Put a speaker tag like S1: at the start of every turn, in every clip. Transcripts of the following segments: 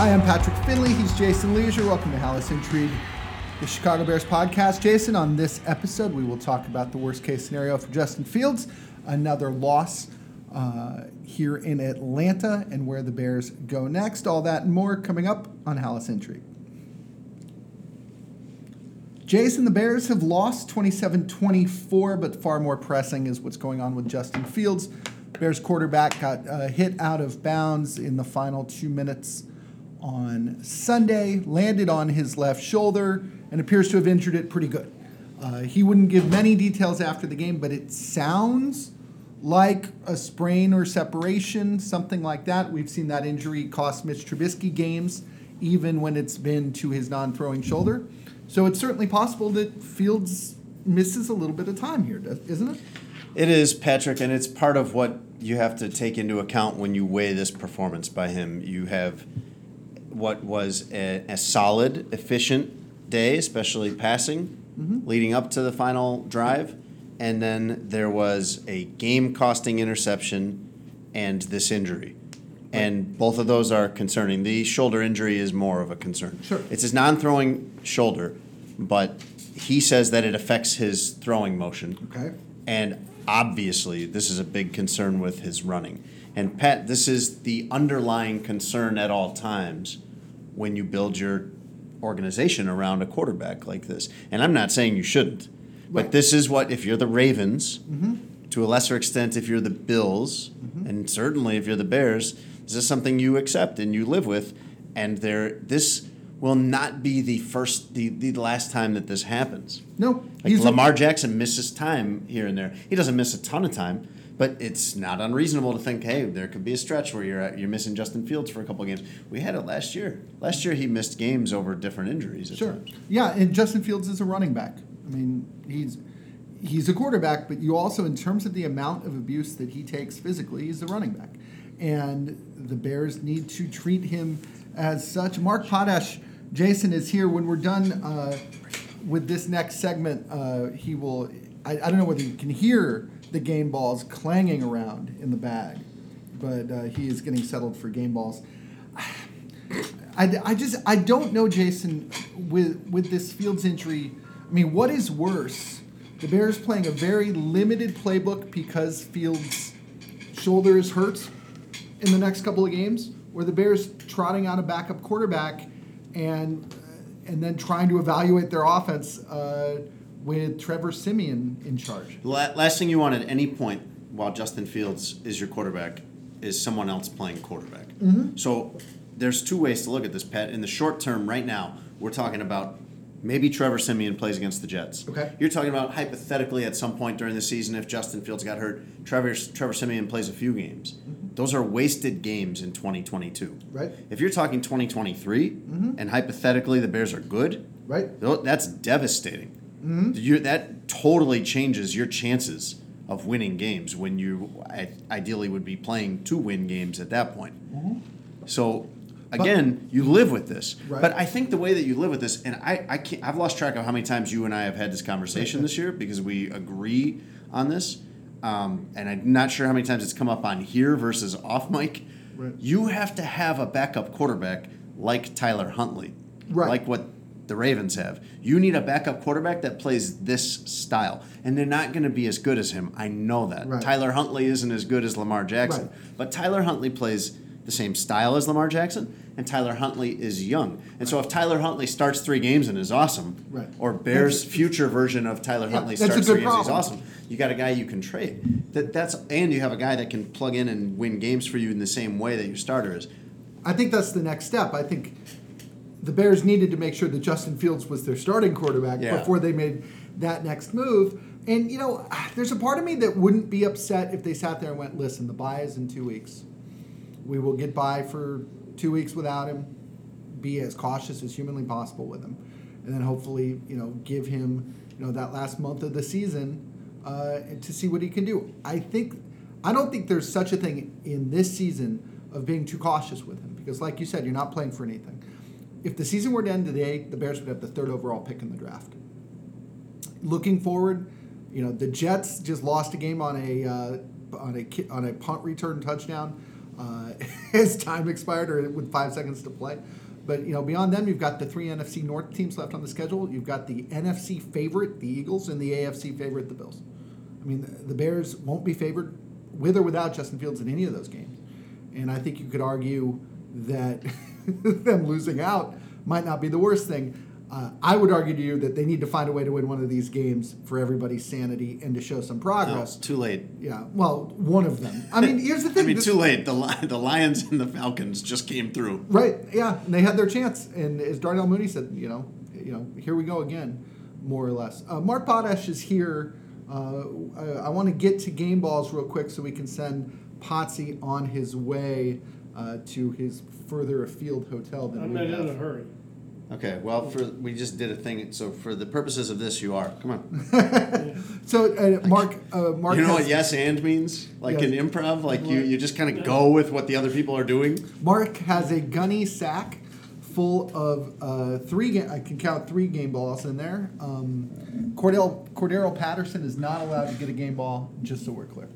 S1: Hi, I'm Patrick Finley. He's Jason Lieser. Welcome to Hallas Intrigue, the Chicago Bears podcast. Jason, on this episode, we will talk about the worst case scenario for Justin Fields, another loss uh, here in Atlanta, and where the Bears go next. All that and more coming up on Hallas Intrigue. Jason, the Bears have lost 27 24, but far more pressing is what's going on with Justin Fields. Bears quarterback got uh, hit out of bounds in the final two minutes on Sunday, landed on his left shoulder, and appears to have injured it pretty good. Uh, he wouldn't give many details after the game, but it sounds like a sprain or separation, something like that. We've seen that injury cost Mitch Trubisky games, even when it's been to his non throwing shoulder. So it's certainly possible that Fields misses a little bit of time here, isn't it?
S2: It is, Patrick, and it's part of what you have to take into account when you weigh this performance by him. You have what was a, a solid, efficient day, especially passing, mm-hmm. leading up to the final drive. And then there was a game costing interception and this injury. And both of those are concerning. The shoulder injury is more of a concern.
S1: Sure.
S2: It's his non throwing shoulder, but he says that it affects his throwing motion.
S1: Okay.
S2: And obviously, this is a big concern with his running. And Pat, this is the underlying concern at all times when you build your organization around a quarterback like this. And I'm not saying you shouldn't, right. but this is what, if you're the Ravens, mm-hmm. to a lesser extent, if you're the Bills, mm-hmm. and certainly if you're the Bears, this is something you accept and you live with. And there, this will not be the first, the, the last time that this happens.
S1: No.
S2: Like Lamar a- Jackson misses time here and there. He doesn't miss a ton of time, but it's not unreasonable to think, hey, there could be a stretch where you're you're missing Justin Fields for a couple of games. We had it last year. Last year he missed games over different injuries.
S1: sure.
S2: Times.
S1: Yeah, and Justin Fields is a running back. I mean, he's he's a quarterback, but you also, in terms of the amount of abuse that he takes physically, he's a running back, and the Bears need to treat him as such. Mark Potash, Jason is here. When we're done uh, with this next segment, uh, he will. I, I don't know whether you can hear the game balls clanging around in the bag, but uh, he is getting settled for game balls. I, I just I don't know, Jason, with with this Fields injury. I mean, what is worse? The Bears playing a very limited playbook because Fields' shoulder is hurt in the next couple of games, or the Bears trotting out a backup quarterback and and then trying to evaluate their offense. Uh, with Trevor Siemian in charge.
S2: Last thing you want at any point while Justin Fields is your quarterback is someone else playing quarterback. Mm-hmm. So there's two ways to look at this, Pat. In the short term, right now, we're talking about maybe Trevor Siemian plays against the Jets.
S1: Okay.
S2: You're talking about hypothetically at some point during the season if Justin Fields got hurt, Trevor Trevor Siemian plays a few games. Mm-hmm. Those are wasted games in 2022.
S1: Right.
S2: If you're talking 2023 mm-hmm. and hypothetically the Bears are good,
S1: right.
S2: That's devastating. Mm-hmm. You, that totally changes your chances of winning games when you ideally would be playing to win games at that point. Mm-hmm. So again, but, you live with this.
S1: Right.
S2: But I think the way that you live with this, and I, I can't, I've lost track of how many times you and I have had this conversation this year because we agree on this. Um, and I'm not sure how many times it's come up on here versus off mic. Right. You have to have a backup quarterback like Tyler Huntley,
S1: right.
S2: like what the Ravens have. You need a backup quarterback that plays this style. And they're not going to be as good as him. I know that.
S1: Right.
S2: Tyler Huntley isn't as good as Lamar Jackson.
S1: Right.
S2: But Tyler Huntley plays the same style as Lamar Jackson, and Tyler Huntley is young. And right. so if Tyler Huntley starts three games and is awesome,
S1: right.
S2: or Bears' future version of Tyler yeah, Huntley starts three games and is awesome, you got a guy you can trade. That that's and you have a guy that can plug in and win games for you in the same way that your starter is.
S1: I think that's the next step. I think the Bears needed to make sure that Justin Fields was their starting quarterback
S2: yeah.
S1: before they made that next move. And you know, there's a part of me that wouldn't be upset if they sat there and went, "Listen, the bye is in two weeks. We will get by for two weeks without him. Be as cautious as humanly possible with him, and then hopefully, you know, give him, you know, that last month of the season uh, to see what he can do." I think, I don't think there's such a thing in this season of being too cautious with him because, like you said, you're not playing for anything if the season were to end today, the Bears would have the third overall pick in the draft. Looking forward, you know the Jets just lost a game on a uh, on a on a punt return touchdown. uh, as time expired or with five seconds to play. But you know, beyond them, you've got the three NFC North teams left on the schedule. You've got the NFC favorite, the Eagles, and the AFC favorite, the Bills. I mean, the Bears won't be favored with or without Justin Fields in any of those games. And I think you could argue that them losing out might not be the worst thing. Uh, I would argue to you that they need to find a way to win one of these games for everybody's sanity and to show some progress.
S2: it's too late.
S1: Yeah, well, one of them. I mean, here's the
S2: I
S1: thing.
S2: mean,
S1: this-
S2: too late. The the Lions and the Falcons just came through.
S1: Right. Yeah, and they had their chance, and as Darnell Mooney said, you know, you know, here we go again, more or less. Uh, Mark Potash is here. Uh, I, I want to get to game balls real quick so we can send Potsy on his way uh, to his further afield hotel than
S3: I'm
S1: we
S3: not
S1: have.
S3: in a hurry.
S2: Okay, well, for we just did a thing. So for the purposes of this, you are. Come on.
S1: So uh, Mark, uh, Mark,
S2: You know
S1: has,
S2: what yes and means? Like
S1: Yeah.
S2: in improv, like you, you just kind of go with what the other people are doing.
S1: Mark has a gunny sack full of uh, three. Ga- I can count three game balls in there. Um, Cordell Cordarrelle Patterson is not allowed to get a game ball, just so we're clear.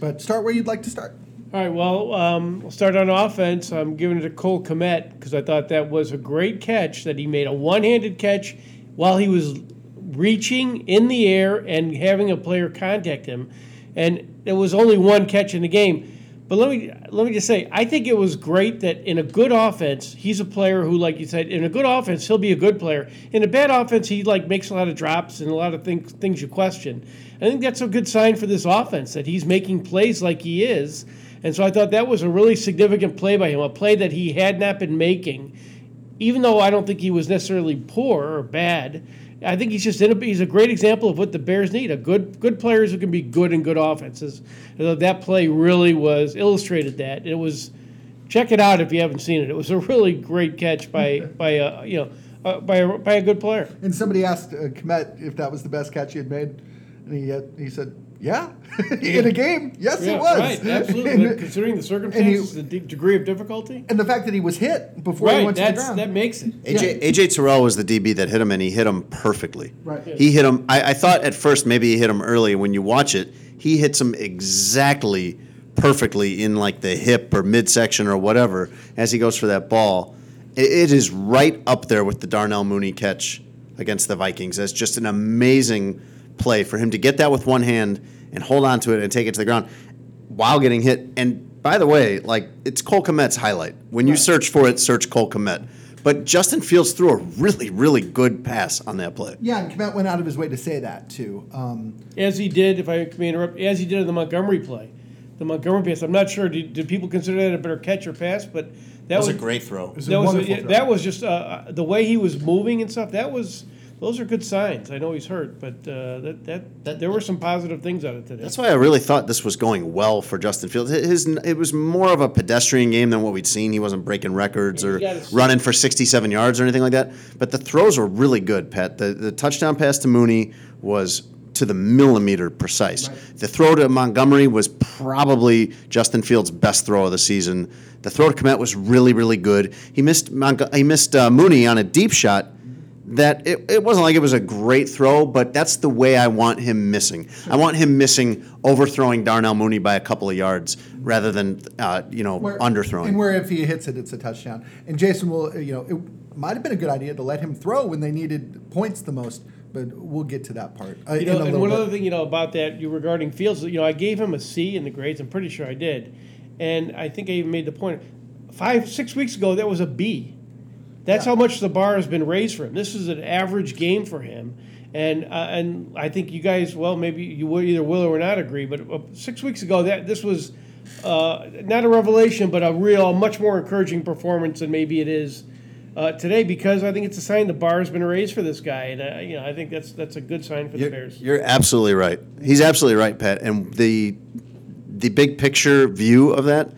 S1: But start where you'd like to start.
S3: All right, well, um, we'll start on offense. I'm giving it to Cole Kmet because I thought that was a great catch, that he made a one handed catch while he was reaching in the air and having a player contact him. And there was only one catch in the game. But let me let me just say, I think it was great that in a good offense, he's a player who, like you said, in a good offense, he'll be a good player. In a bad offense, he like makes a lot of drops and a lot of things things you question. I think that's a good sign for this offense that he's making plays like he is. And so I thought that was a really significant play by him, a play that he had not been making, even though I don't think he was necessarily poor or bad. I think he's just in a, he's a great example of what the Bears need: a good good players who can be good in good offenses. And that play really was illustrated that it was. Check it out if you haven't seen it. It was a really great catch by by a you know uh, by a, by a good player.
S1: And somebody asked uh, Kmet if that was the best catch he had made, and he had, he said, "Yeah, in a game, yes,
S3: Yeah,
S1: it was."
S3: right, absolutely.
S1: and,
S3: considering the circumstances, the de- degree of difficulty,
S1: and the fact that he was hit before he
S3: right?
S1: went to the ground.
S3: that makes it.
S2: AJ AJ Terrell was the DB that hit him, and he hit him perfectly.
S1: Right.
S2: He hit him. I, I thought at first maybe he hit him early. When you watch it, he hits him exactly perfectly in like the hip or midsection or whatever as he goes for that ball. It, it is right up there with the Darnell Mooney catch against the Vikings. That's just an amazing play for him to get that with one hand and hold on to it and take it to the ground while getting hit. And by the way, like it's Cole Kmet's highlight. When you search for it, search Cole Kmet. But Justin Fields threw a really, really good pass on that play.
S1: yeah, and Kmet went out of his way to say that too. Um,
S3: as he did, if I may interrupt, as he did in the Montgomery play, the Montgomery pass. I'm not sure. Did, did people consider that a better catch or pass? But that,
S2: That was a great throw.
S1: was a
S3: That was
S1: wonderful
S3: yeah,
S1: throw.
S3: that was just uh, the way he was moving and stuff. That was those are good signs. I know he's hurt, but uh, that, that
S2: That-
S3: there were some positive things out of today.
S2: That's why I really thought this was going well for Justin Fields. His it was more of a pedestrian game than what we'd seen. He wasn't breaking records or running for 67 yards or anything like that. But the throws were really good, Pat. The the touchdown pass to Mooney was to the millimeter precise. The throw to Montgomery was probably Justin Fields' best throw of the season. The throw to Kmet was really, really good. He missed Mongo- he missed uh, Mooney on a deep shot that it, it wasn't like it was a great throw, but that's the way I want him missing. I want him missing overthrowing Darnell Mooney by a couple of yards rather than uh, you know
S1: where-
S2: underthrowing.
S1: and where if he hits it, it's a touchdown. And Jason will, uh, you know, it might have been a good idea to let him throw when they needed points the most, but we'll get to that part. Uh,
S3: You
S1: in
S3: know,
S1: a
S3: and one
S1: bit.
S3: other thing, you know, about that, you regarding Fields, you know, I gave him a C in the grades. I'm pretty sure I did, and I think I even made the point five, six weeks ago, that was a B. That's
S1: Yeah.
S3: how much the bar has been raised for him. This is an average game for him, and uh, and I think you guys, well, maybe you will either will or will not agree, but uh, six weeks ago, that this was uh, not a revelation, but a real, much more encouraging performance than maybe it is. Uh, today, because I think it's a sign the bar has been raised for this guy, and uh, you know I think that's that's a good sign for the
S2: You're,
S3: Bears.
S2: you're absolutely right. He's absolutely right, Pat. And the the big picture view of that,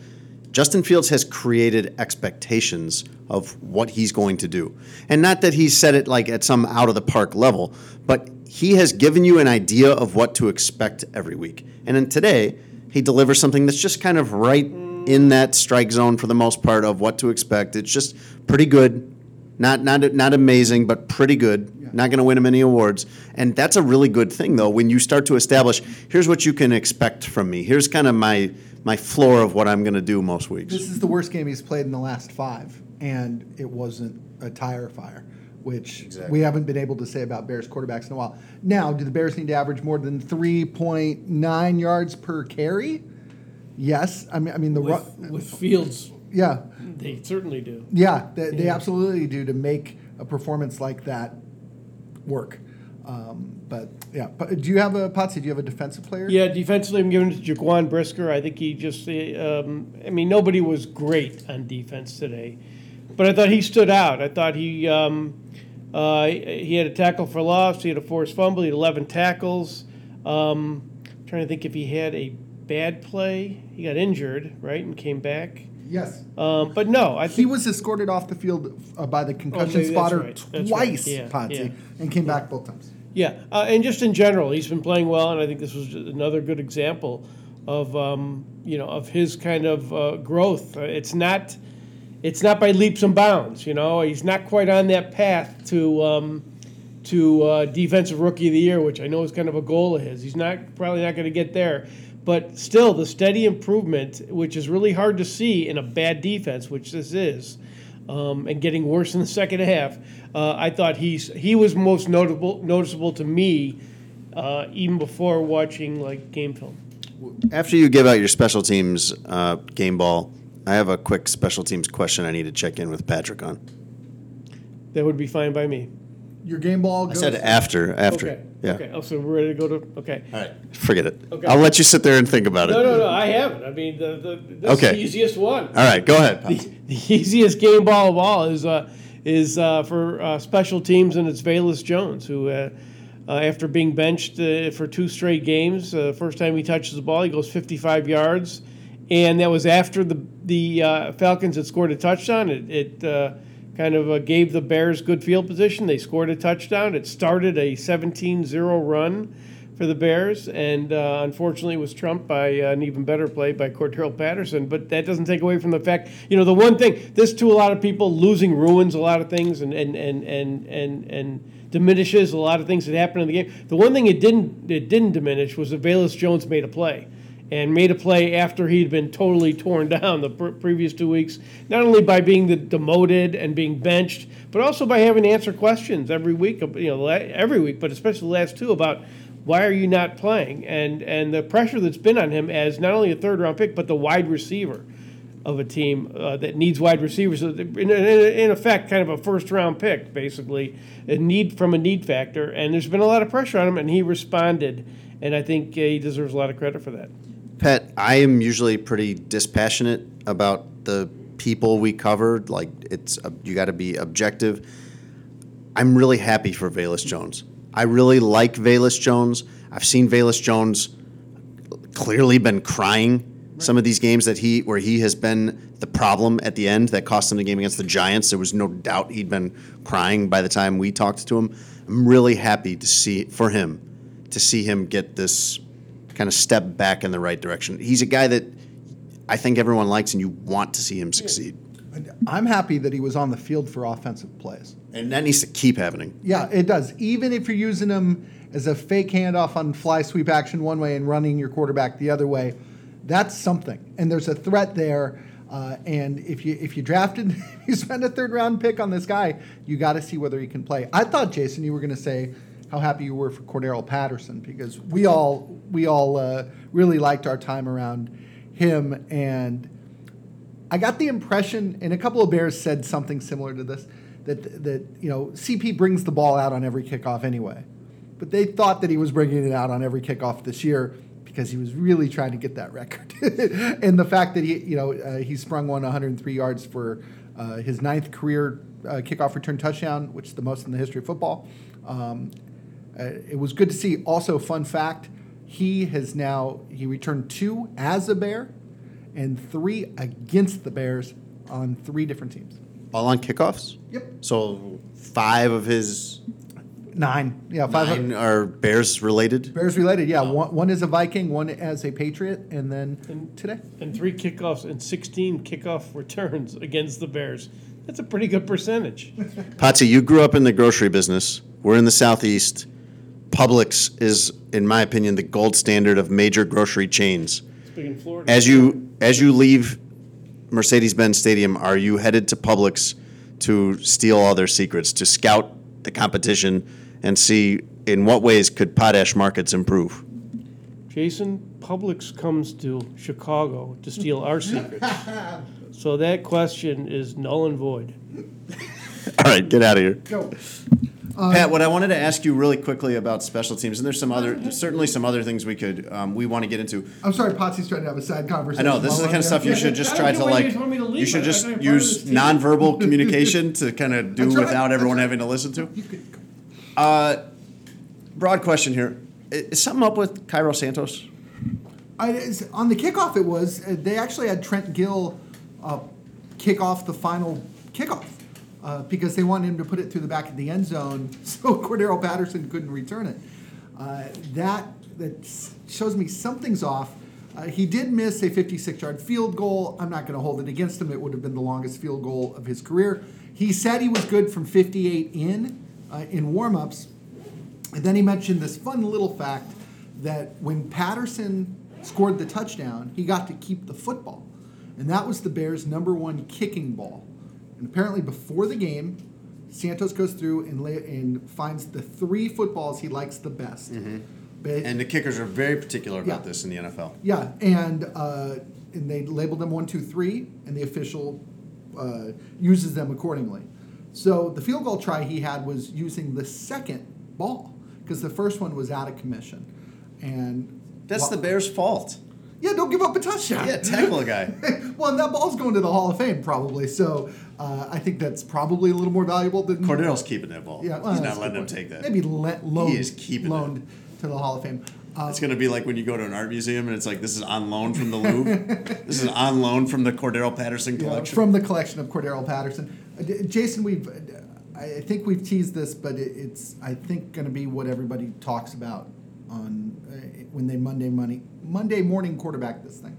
S2: Justin Fields has created expectations of what he's going to do. And not that he's said it like at some out of the park level, but he has given you an idea of what to expect every week. And then today, he delivers something that's just kind of right in that strike zone for the most part of what to expect. It's just pretty good, Not not not amazing, but pretty good. Not going to win him any awards, and that's a really good thing though. When you start to establish, here's what you can expect from me. Here's kind of my my floor of what I'm going to do most weeks.
S1: This is the worst game he's played in the last five, and it wasn't a tire fire, which
S2: Exactly.
S1: we haven't been able to say about Bears quarterbacks in a while. Now, do the Bears need to average more than 3.9 yards per carry? Yes. I mean, I mean the
S3: With,
S1: ru-
S3: with Fields,
S1: yeah,
S3: they certainly do.
S1: yeah, they, they
S3: Yeah.
S1: absolutely do to make a performance like that work. Um, but yeah, do you have a Potsy? Do you have a defensive player?
S3: Yeah, defensively, I'm giving it to Jaquan Brisker. I think he just, um, I mean, nobody was great on defense today, but I thought he stood out. I thought he, um, uh, he had a tackle for loss, he had a forced fumble, he had 11 tackles. Um, trying to think if he had a bad play. He got injured, right, and came back.
S1: Yes.
S3: Um, but no, I
S1: He was escorted off the field uh, by the concussion
S3: maybe
S1: spotter
S3: right. That's right.
S1: twice,
S3: Yeah,
S1: Potsy,
S3: yeah.
S1: and came back both times.
S3: Yeah, uh, and just in general, he's been playing well, and I think this was another good example of um, you know of his kind of uh, growth. Uh, it's not it's not by leaps and bounds. You know, he's not quite on that path to um, to uh, defensive rookie of the year, which I know is kind of a goal of his. He's not probably not going to get there, but still the steady improvement, which is really hard to see in a bad defense, which this is. Um, and getting worse in the second half. Uh, I thought he's he was most notable noticeable to me, uh, even before watching like game film.
S2: After you give out your special teams uh, game ball, I have a quick special teams question I need to check in with Patrick on.
S3: That would be fine by me.
S1: Your game ball
S2: I
S1: goes.
S2: said after, after.
S3: Okay.
S2: Yeah.
S3: Okay. Oh, so we're ready to go to okay.
S2: All right. Forget it.
S3: Okay.
S2: I'll let you sit there and think about it.
S3: No, no, no. I haven't. I mean, the the this is
S2: Okay.
S3: the easiest one.
S2: All right, go ahead.
S3: The, the easiest game ball of all is uh, is uh, for uh, special teams, and it's Velus Jones, who, uh, uh, after being benched uh, for two straight games, uh, first time he touches the ball, he goes 55 yards, and that was after the the uh, Falcons had scored a touchdown. It, it uh, kind of uh, gave the Bears good field position. They scored a touchdown. It started a 17-0 run for the Bears, and uh, unfortunately was trumped by uh, an even better play by Cordarrelle Patterson. But that doesn't take away from the fact, you know, the one thing this to a lot of people losing ruins a lot of things and and and and and, and diminishes a lot of things that happen in the game. The one thing it didn't it didn't diminish was that Velus Jones made a play. And made a play after he'd been totally torn down the pr- previous two weeks, not only by being the demoted and being benched, but also by having to answer questions every week. You know, every week, but especially the last two about why are you not playing? And and the pressure that's been on him as not only a third round pick, but the wide receiver of a team uh, that needs wide receivers. In, in, in effect, kind of a first round pick, basically, a need from a need factor. And there's been a lot of pressure on him, and he responded. And I think uh, he deserves a lot of credit for that.
S2: Pat, I am usually pretty dispassionate about the people we covered. Like it's uh, you got to be objective. I'm really happy for Velus Jones. I really like Velus Jones. I've seen Velus Jones clearly been crying some of these games that he where he has been the problem at the end that cost him the game against the Giants. There was no doubt he'd been crying by the time we talked to him. I'm really happy to see for him to see him get this kind of step back in the right direction. He's a guy that I think everyone likes and you want to see him succeed.
S1: I'm happy that he was on the field for offensive plays.
S2: And that needs to keep happening.
S1: Yeah, it does. Even if you're using him as a fake handoff on fly sweep action one way and running your quarterback the other way, that's something. And there's a threat there. Uh, and if you if you drafted, you spend a third round pick on this guy, you got to see whether he can play. I thought Jason, you were going to say how happy you were for Cordarrelle Patterson because we all we all uh, really liked our time around him and I got the impression, and a couple of Bears said something similar to this, that that you know CP brings the ball out on every kickoff anyway, but they thought that he was bringing it out on every kickoff this year because he was really trying to get that record, and the fact that he you know uh, he sprung one 103 yards for uh, his ninth career uh, kickoff return touchdown, which is the most in the history of football. Um, uh, it was good to see. Also, fun fact: he has now he returned two as a Bear and three against the Bears on three different teams.
S2: All on kickoffs?
S1: Yep.
S2: So five of his
S1: Nine. Yeah, five.
S2: nine are Bears related?
S1: Bears related. Yeah, one, one is a Viking, one as a Patriot, and then and, today.
S3: And three kickoffs and 16 kickoff returns against the Bears. That's a pretty good percentage.
S2: Patsy, you grew up in the grocery business. We're in the southeast. Publix is, in my opinion, the gold standard of major grocery chains.
S3: Speaking of Florida.
S2: As you as you leave Mercedes-Benz Stadium, are you headed to Publix to steal all their secrets, to scout the competition, and see in what ways could potash markets improve?
S3: Jason, Publix comes to Chicago to steal our secrets. So that question is null and void.
S2: All right, get out of here.
S1: Go.
S2: Pat, what I wanted to ask you really quickly about special teams, and there's some other, certainly some other things we could, um, we want to get into.
S1: I'm sorry, Potsy's trying to have a side conversation.
S2: I know this is the kind of stuff you should just
S3: I
S2: try to
S3: know you
S2: like.
S3: me to leave.
S2: You should just use
S3: you're part of this team.
S2: nonverbal communication to kind of do
S1: That's
S2: without everyone having to listen to. Uh, broad question here: Is something up with Cairo Santos?
S1: I, on the kickoff, it was uh, they actually had Trent Gill uh, kick off the final kickoff uh, because they wanted him to put it through the back of the end zone, so Cordarrelle Patterson couldn't return it. Uh, that that shows me something's off. Uh, he did miss a 56-yard field goal. I'm not going to hold it against him. It would have been the longest field goal of his career. He said he was good from 58 in uh, in warmups, and then he mentioned this fun little fact that when Patterson scored the touchdown, he got to keep the football. And that was the Bears' number one kicking ball. And apparently, before the game, Santos goes through and, lay, and finds the three footballs he likes the best. Ba-
S2: And the kickers are very particular about
S1: Yeah.
S2: this in the NFL.
S1: yeah, and uh, and they label them one, two, three, and the official uh, uses them accordingly. So the field goal try he had was using the second ball because the first one was out of commission, and
S2: That's
S1: Well-
S2: the Bears' fault.
S1: Yeah. Don't give up a touchdown.
S2: Yeah, tackle a guy.
S1: well, and that ball's going to the Hall of Fame probably. So uh, I think that's probably a little more valuable than
S2: Cordarrelle's keeping that ball.
S1: Yeah, well,
S2: He's not letting him take that.
S1: Maybe le- loaned,
S2: is keeping it.
S1: loaned to the Hall of Fame. Uh,
S2: It's gonna be like when you go to an art museum and it's like this is on loan from the Louvre. this is on loan from the Cordarrelle Patterson
S1: Yeah,
S2: collection.
S1: from the collection of Cordarrelle Patterson. Uh, Jason, we've, uh, I think we've teased this, but it, it's, I think, going to be what everybody talks about on uh, when they Monday money Monday morning quarterback this thing.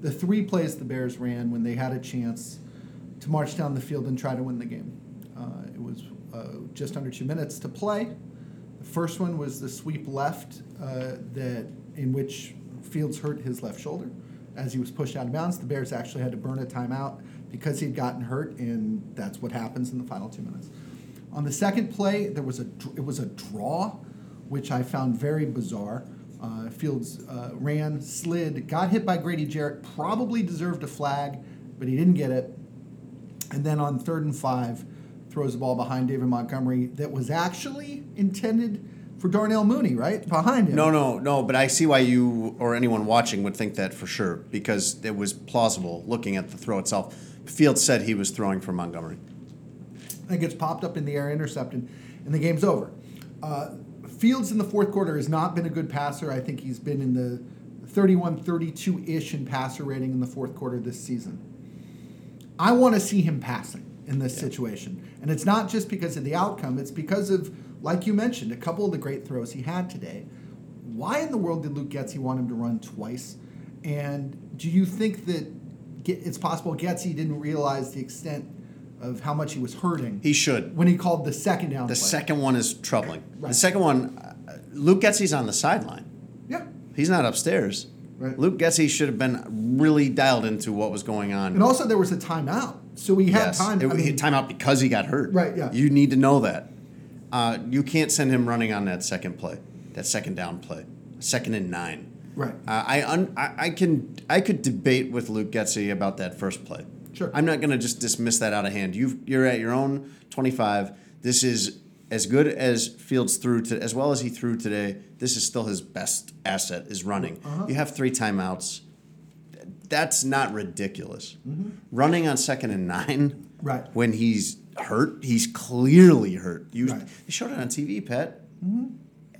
S1: The three plays the Bears ran when they had a chance to march down the field and try to win the game. Uh, it was uh, just under two minutes to play. The first one was the sweep left uh, that in which Fields hurt his left shoulder as he was pushed out of bounds. The Bears actually had to burn a timeout because he'd gotten hurt, and that's what happens in the final two minutes. On the second play, there was a it was a draw, which I found very bizarre. Uh, Fields uh, ran, slid, got hit by Grady Jarrett, probably deserved a flag, but he didn't get it. And then on third and five, throws the ball behind David Montgomery that was actually intended for Darnell Mooney, right? Behind him.
S2: No, no, no. But I see why you or anyone watching would think that for sure because it was plausible looking at the throw itself. Fields said he was throwing for Montgomery.
S1: and it gets popped up in the air, intercepted, and the game's over. Uh, Fields in the fourth quarter has not been a good passer. I think he's been in the 31 32 ish in passer rating in the fourth quarter this season. I want to see him passing in this situation. And it's not just because of the outcome, it's because of, like you mentioned, a couple of the great throws he had today. Why in the world did Luke Getsy want him to run twice? And do you think that it's possible Getsy didn't realize the extent of how much he was hurting
S2: He should.
S1: when he called the second down
S2: The
S1: play?
S2: second one is troubling. The second one, uh, Luke Getsy's on the sideline.
S1: Yeah.
S2: He's not upstairs.
S1: Right.
S2: Luke Getsy should have been really dialed into what was going on.
S1: And also, there was a timeout. So we had
S2: Yes.
S1: time.
S2: It,
S1: I
S2: he
S1: mean,
S2: timeout because he got hurt.
S1: Right, yeah.
S2: You need to know that. Uh, you can't send him running on that second play, that second down play, second and nine.
S1: Right.
S2: Uh, I, un, I I can I could debate with Luke Getsy about that first play.
S1: Sure.
S2: I'm not going to just dismiss that out of hand. You you're at your own 25. This is as good as Fields threw to as well as he threw today. This is still his best asset is running.
S1: Uh-huh.
S2: You have three timeouts. That's not ridiculous.
S1: Mm-hmm.
S2: Running on second and nine.
S1: Right.
S2: When he's hurt, he's clearly hurt. You
S1: Right. Mm-hmm.
S2: they showed it on TV, Pat.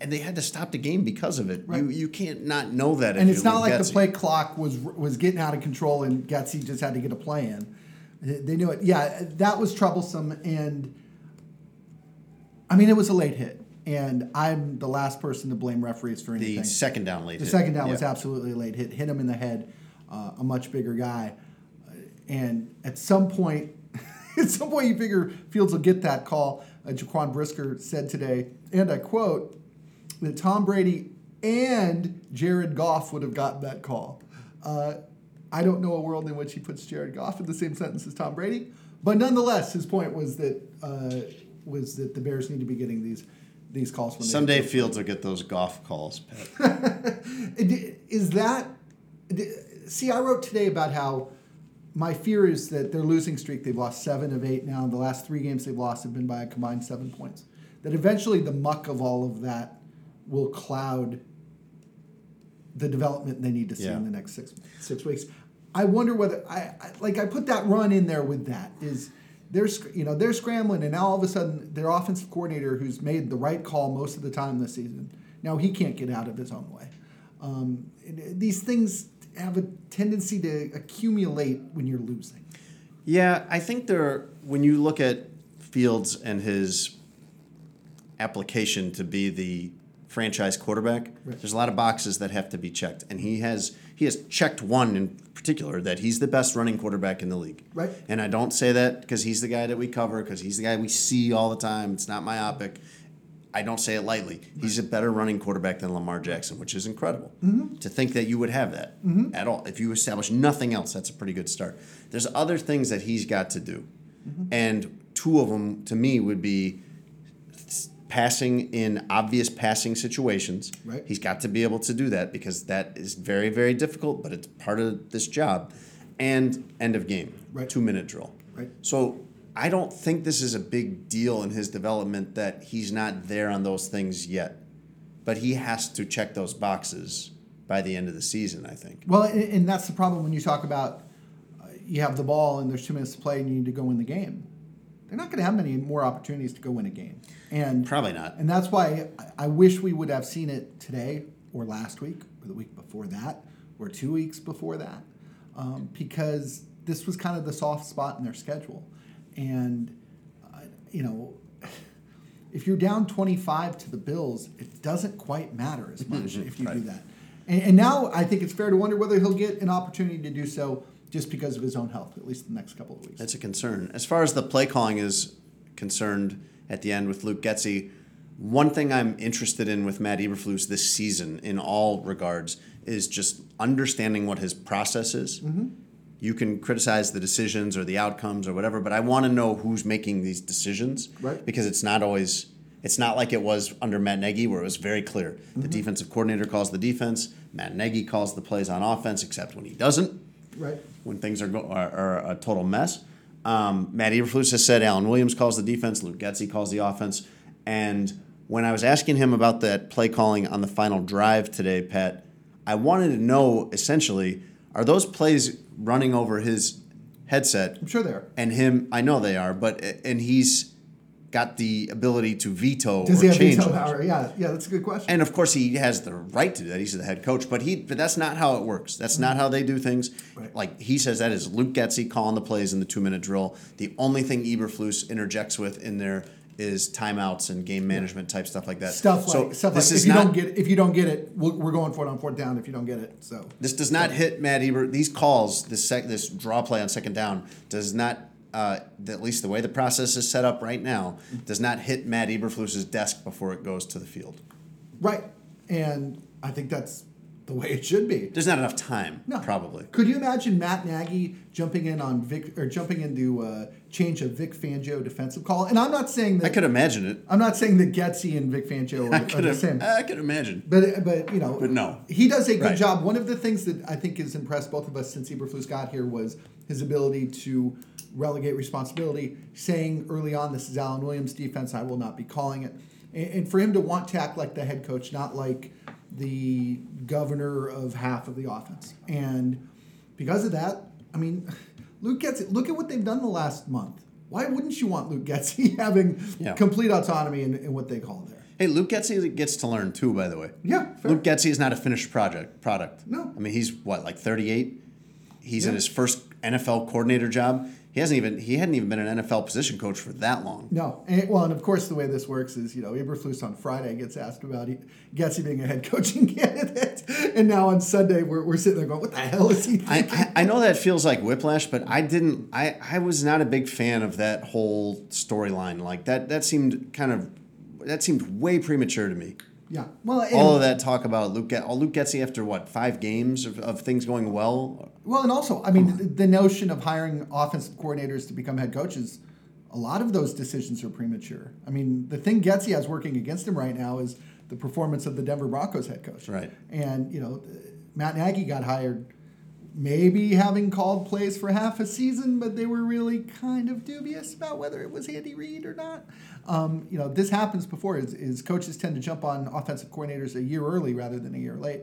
S2: And they had to stop the game because of it.
S1: Right.
S2: You you can't not know that.
S1: and it's not like the play clock was was getting out of control and Getsy just had to get a play in. They knew it. Yeah, that was troublesome. And I mean, it was a late hit. And I'm the last person to blame referees for anything.
S2: The second down late.
S1: The
S2: hit.
S1: second down was absolutely a late hit. Hit him in the head, uh, a much bigger guy. And at some point, at some point you figure Fields will get that call. Uh, Jaquan Brisker said today, and I quote, that Tom Brady and Jared Goff would have gotten that call. Uh, I don't know a world in which he puts Jared Goff in the same sentence as Tom Brady, but nonetheless, his point was that uh, was that the Bears need to be getting these these calls when
S2: Someday Fields will get those Goff calls, Pat.
S1: is that see i wrote today about how my fear is that their losing streak they've lost seven of eight now the last three games they've lost have been by a combined seven points that eventually the muck of all of that will cloud the development they need to see
S2: Yeah.
S1: in the next six six weeks i wonder whether I, I like i put that run in there with that is they're you know they're scrambling and now all of a sudden their offensive coordinator who's made the right call most of the time this season now he can't get out of his own way um, these things have a tendency to accumulate when you're losing.
S2: Yeah, I think there. When you look at Fields and his application to be the franchise quarterback,
S1: Right.
S2: there's a lot of boxes that have to be checked, and he has he has checked one in particular that he's the best running quarterback in the league.
S1: Right.
S2: And I don't say that because he's the guy that we cover, because he's the guy we see all the time. It's not myopic. I don't say it lightly. He's a better running quarterback than Lamar Jackson, which is incredible. Mm-hmm. To think that you would have that mm-hmm. at all. If you establish nothing else, that's a pretty good start. There's other things that he's got to do. Mm-hmm. And two of them, to me, would be passing in obvious passing situations.
S1: Right.
S2: He's got to be able to do that because that is very, very difficult, but it's part of this job. And end of game,
S1: Right.
S2: two minute drill.
S1: Right.
S2: So I don't think this is a big deal in his development that he's not there on those things yet. But he has to check those boxes by the end of the season, I think.
S1: Well, and, and that's the problem when you talk about uh, you have the ball and there's two minutes to play and you need to go win the game. They're not going to have many more opportunities to go win a game, and
S2: Probably not.
S1: And that's why I- I wish we would have seen it today or last week or the week before that or two weeks before that, um, because this was kind of the soft spot in their schedule, and uh, you know. If you're down 25 to the Bills, it doesn't quite matter as much if you do that. And, and now I think it's fair to wonder whether he'll get an opportunity to do so just because of his own health, at least the next couple of weeks.
S2: That's a concern. As far as the play calling is concerned at the end with Luke Getsy, one thing I'm interested in with Matt Eberflus this season, in all regards, is just understanding what his process is.
S1: Mm-hmm.
S2: You can criticize the decisions or the outcomes or whatever, but I want to know who's making these decisions.
S1: Right.
S2: Because it's not always, it's not like it was under Matt Nagy where it was very clear. The defensive coordinator calls the defense, Matt Nagy calls the plays on offense, except when he doesn't
S1: right?
S2: when things are, go- are, are a total mess. Um, Matt Eberflus has said Alan Williams calls the defense, Luke Getsy calls the offense. And when I was asking him about that play calling on the final drive today, Pat, I wanted to know essentially are those plays running over his headset
S1: I'm sure they are.
S2: and him? I know they are, but and he's got the ability to veto
S1: Does
S2: or
S1: he have
S2: change
S1: veto power? Yeah, yeah, that's a good question.
S2: And of course, he has the right to do that. He's the head coach, but he but that's not how it works. That's not mm-hmm. how they do things.
S1: Right.
S2: Like he says, that is Luke Getsy calling the plays in the two minute drill. The only thing Eberflus interjects with in there is timeouts and game management type stuff like that.
S1: stuff like
S2: so
S1: stuff like
S2: this
S1: if
S2: is
S1: you
S2: not,
S1: don't get if you don't get it, we're, we're going for it on fourth down. If you don't get it, so
S2: This does not hit Matt Eber. These calls, this sec, this draw play on second down, does not. Uh, at least the way the process is set up right now, does not hit Matt Eberflus's desk before it goes to the field.
S1: right. And I think that's the way it should be.
S2: There's not enough time,
S1: No,
S2: probably.
S1: Could you imagine Matt Nagy jumping in on Vic or jumping into uh, change a Vic Fangio defensive call? And I'm not saying that
S2: I could imagine it.
S1: I'm not saying that Getsy and Vic Fangio
S2: I
S1: are, are the same.
S2: I could imagine.
S1: But but you know,
S2: But no.
S1: he does a good
S2: Right.
S1: job. One of the things that I think has impressed both of us since Eberflus got here was his ability to relegate responsibility, saying early on, "This is Alan Williams' defense. I will not be calling it." And, and for him to want to act like the head coach, not like the governor of half of the offense, and because of that, I mean, Luke Getsy. Look at what they've done the last month. Why wouldn't you want Luke Getsy having
S2: Yeah.
S1: complete autonomy in, in what they call there?
S2: Hey, Luke Getsy gets to learn too, by the way.
S1: Yeah, fair.
S2: Luke Getsy is not a finished project product.
S1: No.
S2: I mean he's what like 38. He's in his first NFL coordinator job. He hasn't even he hadn't even been an NFL position coach for that long.
S1: No, and, well, and of course the way this works is you know Eberflus on Friday gets asked about he, Getsy being a head coaching candidate, and now on Sunday we're, we're sitting there going, what the hell is he
S2: I,
S1: thinking?
S2: I I know that feels like whiplash, but I didn't. I, I was not a big fan of that whole storyline. Like that that seemed kind of that seemed way premature to me.
S1: Yeah, well,
S2: All of that talk about Luke, Get- all oh, Luke Getsy after what five games of, of things going well.
S1: well, and also I mean the, the notion of hiring offensive coordinators to become head coaches. A lot of those decisions are premature. I mean, the thing Getsy has working against him right now is the performance of the Denver Broncos head coach.
S2: Right.
S1: And you know, Matt Nagy got hired maybe having called plays for half a season, but they were really kind of dubious about whether it was Andy Reid or not. Um, you know, this happens before. Is, is coaches tend to jump on offensive coordinators a year early rather than a year late,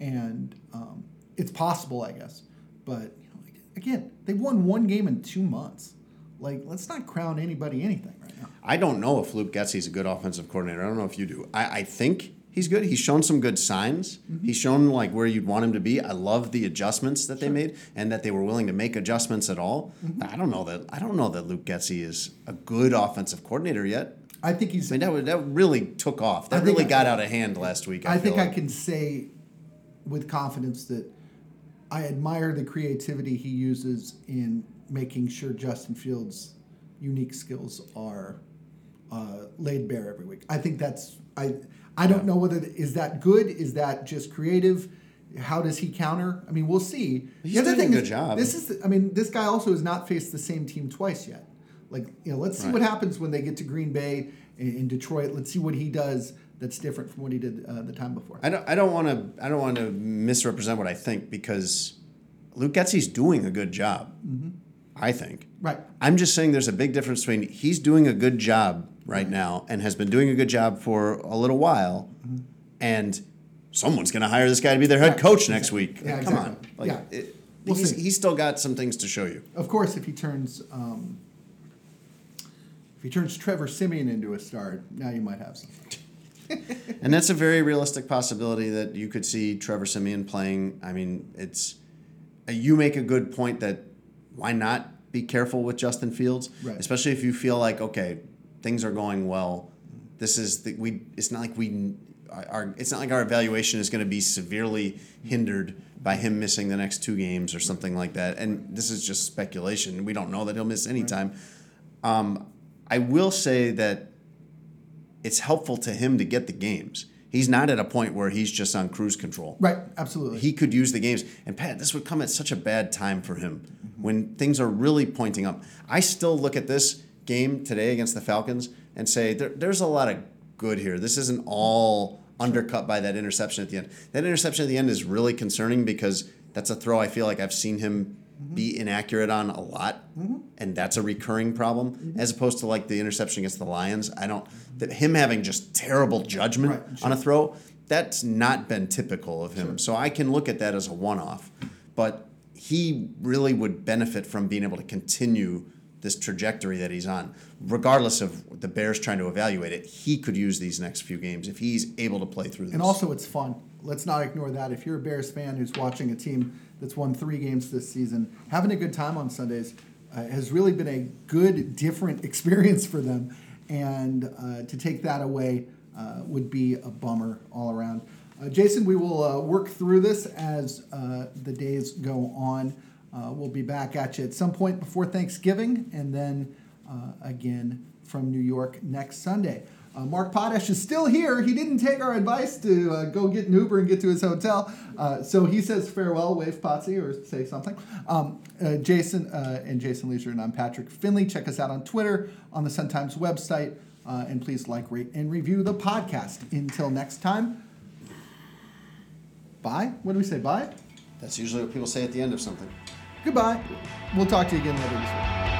S1: and um, it's possible, I guess. But you know, again, they won one game in two months. Like, let's not crown anybody anything right now.
S2: I don't know if Luke Getsy's a good offensive coordinator. I don't know if you do. I, I think he's good. He's shown some good signs.
S1: Mm-hmm.
S2: He's shown like where you'd want him to be. I love the adjustments that they made and that they were willing to make adjustments at all.
S1: Mm-hmm.
S2: I don't know that I don't know that Luke Getsy is a good offensive coordinator yet.
S1: I think he's
S2: I mean that that really took off. That really
S1: I-
S2: got out of hand last week. I,
S1: I think
S2: feel
S1: I can say with confidence that I admire the creativity he uses in making sure Justin Fields' unique skills are uh, laid bare every week. I think that's I. I don't know whether is that good. Is that just creative? How does he counter? I mean, we'll see.
S2: He's doing a good job.
S1: This is. the- I mean, this guy also has not faced the same team twice yet. Like you know, let's see what happens when they get to Green Bay in, in Detroit. Let's see what he does that's different from what he did uh, the time before.
S2: I don't. I don't want to. I don't want to misrepresent what I think because Luke Getsy's doing a good job. I think.
S1: Right.
S2: I'm just saying there's a big difference between he's doing a good job right now and has been doing a good job for a little while, and someone's going to hire this guy to be their head coach next
S1: Exactly.
S2: week.
S1: Yeah,
S2: Come
S1: exactly.
S2: on. Like,
S1: Yeah.
S2: it-
S1: We'll
S2: he's,
S1: see.
S2: he's still got some things to show you.
S1: Of course, if he turns um, if he turns Trevor Siemian into a star, now you might have something.
S2: And that's a very realistic possibility that you could see Trevor Siemian playing. I mean, it's you make a good point that why not be careful with Justin Fields,
S1: Right.
S2: especially if you feel like okay, things are going well. This is the, we. It's not like we our. It's not like our evaluation is going to be severely hindered by him missing the next two games or something like that. And this is just speculation. We don't know that he'll miss any time. Um, I will say that it's helpful to him to get the games. He's not at a point where he's just on cruise control.
S1: Right, absolutely.
S2: He could use the games. And Pat, this would come at such a bad time for him when things are really pointing up. I still look at this game today against the Falcons and say there, there's a lot of good here. This isn't all undercut by that interception at the end. That interception at the end is really concerning because that's a throw I feel like I've seen him Mm-hmm. be inaccurate on a lot, mm-hmm. and that's a recurring problem. Mm-hmm. As opposed to like the interception against the Lions, I don't. That him having just terrible judgment
S1: Right,
S2: on a throw, that's not been typical of him. So I can look at that as a one-off, but he really would benefit from being able to continue this trajectory that he's on, regardless of the Bears trying to evaluate it. He could use these next few games if he's able to play through this.
S1: and also, it's fun. Let's not ignore that. If you're a Bears fan who's watching a team that's won three games this season, having a good time on Sundays uh, has really been a good, different experience for them. And uh, to take that away uh, would be a bummer all around. Uh, Jason, we will uh, work through this as the days go on. We'll be back at you at some point before Thanksgiving and then again from New York next Sunday. Uh, Mark Potash is still here. He didn't take our advice to uh, go get an Uber and get to his hotel. Uh, so he says farewell, wave Potsy, or say something. Um, uh, Jason uh, and Jason Lieser, and I'm Patrick Finley. Check us out on Twitter, on the Sun Times website, uh, and please like, rate, and review the podcast. Until next time, bye. What do we say? Bye?
S2: That's usually what people say at the end of something.
S1: Goodbye. We'll talk to you again later this week.